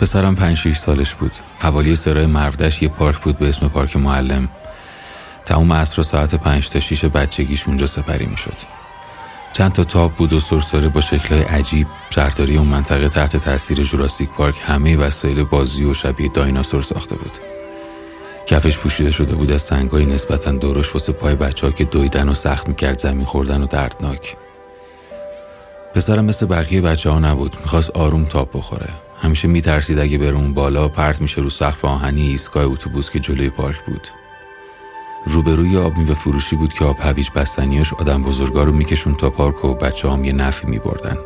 پسرم پنج شیش سالش بود. حوالی سرای مرودش یه پارک بود به اسم پارک معلم. تمام عصر ساعت پنج تا شیش بچگیش اونجا سپری می‌شد. چند تا تاب بود و سرسره با شکلهای عجیب شهرداری اون منطقه تحت تاثیر جوراسیک پارک همه وسایل بازی و شبیه دایناسور ساخته بود. کفش پوشیده شده بود از سنگای نسبتا درشت واسه پای بچه ها که دویدن و سخت می‌کرد زمین خوردن و دردناک. پسرم مثل بقیه بچه ها نبود می‌خواست آروم تاپ بخوره. همیشه میترسید اگه بره اون بالا پرت میشه رو سقف آهنی ایستگاه اتوبوس که جلوی پارک بود. روبروی آب میوه فروشی بود که آب هویج بستنیاش آدم بزرگا رو میکشون تا پارک و بچه هم یه نفی میبردن.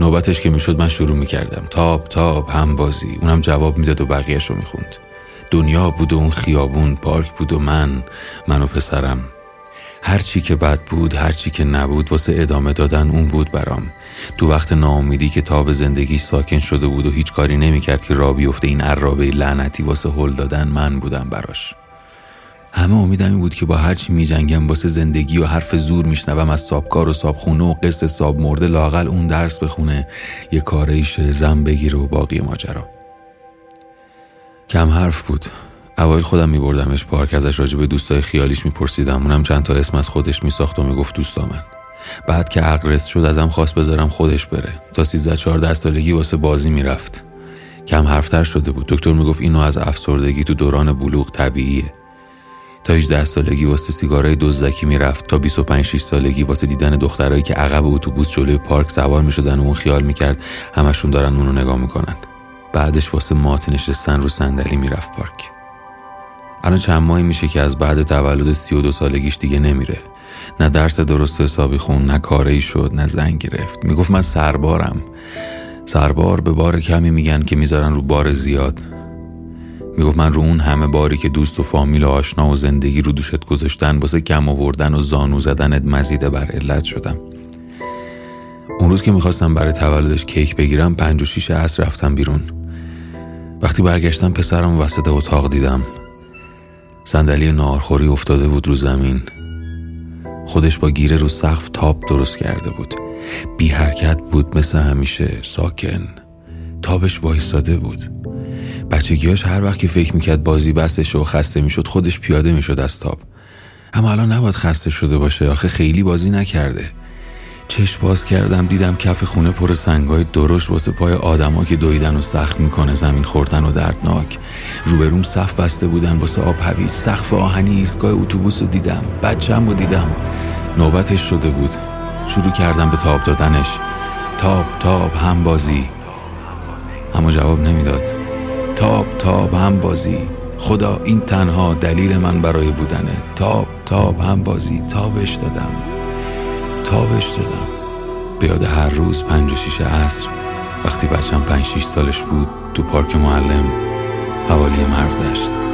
نوبتش که می‌شد من شروع می‌کردم. تاب تاب هم بازی. اونم جواب می‌داد و بقیهش رو می‌خوند. دنیا بود و اون خیابون پارک بود و من من و پسرم. هر چی که بد بود هر چی که نبود واسه ادامه دادن اون بود برام. تو وقت ناامیدی که تاب زندگی ساکن شده بود و هیچ کاری نمی‌کرد که را بیفته این عرابه لعنتی واسه هل دادن من بودم براش. همه امیدم این بود که با هرچی میجنگم واسه زندگی و حرف زور میشنوم از سابکار و سابخونه و قصه ساب مرده لاقل اون درس بخونه یه کاریش زن بگیره و باقی ماجرا. کم حرف بود. اوایل خودم میبردمش پارک ازش راجع به دوستای خیالیش میپرسیدم. اونم چند تا اسم از خودش میساخت و می‌گفت دوستا من. بعد که عقل شد ازم خواست بذارم خودش بره. تا 13 14 سالگی واسه بازی می‌رفت. کم حرفتر شده بود. دکتر می‌گفت اینو از افسردگی تو دوران بلوغ طبیعیه. تا 18 سالگی واسه سیگارای دزدکی می‌رفت. تا 25 6 سالگی واسه دیدن دخترایی که عقب اتوبوس جلوی پارک سوار می‌شدن و اون خیال می‌کرد همشون دارن اونو نگاه می‌کنند بعدش واسه مات نشستن رو صندلی می‌رفت پارک. الان چند ماهی میشه که از بعد تولد 32 سالگیش دیگه نمیره. نه درس درست حسابی خون نه کاری شد نه زنگ گرفت. می‌گفت من سربارم. سربار به بار کمی میگن که می‌ذارن رو بار زیاد. می‌گفت من رو اون همه باری که دوست و فامیل و آشنا و زندگی رو دوشت گذاشتن واسه کم آوردن و زانو زدنت مزیده بر علت شدم. اون روز که می‌خواستم برای تولدش کیک بگیرم پنج و شیش عصر رفتم بیرون. وقتی برگشتم پسرم وسط اتاق دیدم. صندلی نارخوری افتاده بود رو زمین. خودش با گیره رو سقف تاپ درست کرده بود. بی حرکت بود مثل همیشه ساکن. تابش وایستاده بود. بچگیاش هر وقت که فکر می‌کرد بازی بستش و خسته می‌شد خودش پیاده می‌شد از تاب. اما الان نباید خسته شده باشه آخه خیلی بازی نکرده. چشم باز کردم دیدم کف خونه پر سنگای درشت واسه پای آدما که دویدن و سخت می‌کنه زمین خوردن و دردناک. روبروم صف بسته بودن واسه آب هویج سقف آهنی ایستگاه اتوبوس رو دیدم. بچم رو دیدم. نوبتش شده بود. شروع کردم به تاب دادنش. تاب تاب هم بازی اما جواب نمی‌داد. تاب تاب هم بازی خدا این تنها دلیل من برای بودنه. تاب تاب هم بازی تابش دادم. تابش دادم به یاد هر روز پنج و شیش عصر وقتی بچم پنج شیش سالش بود تو پارک معلم حوالی مرو داشت.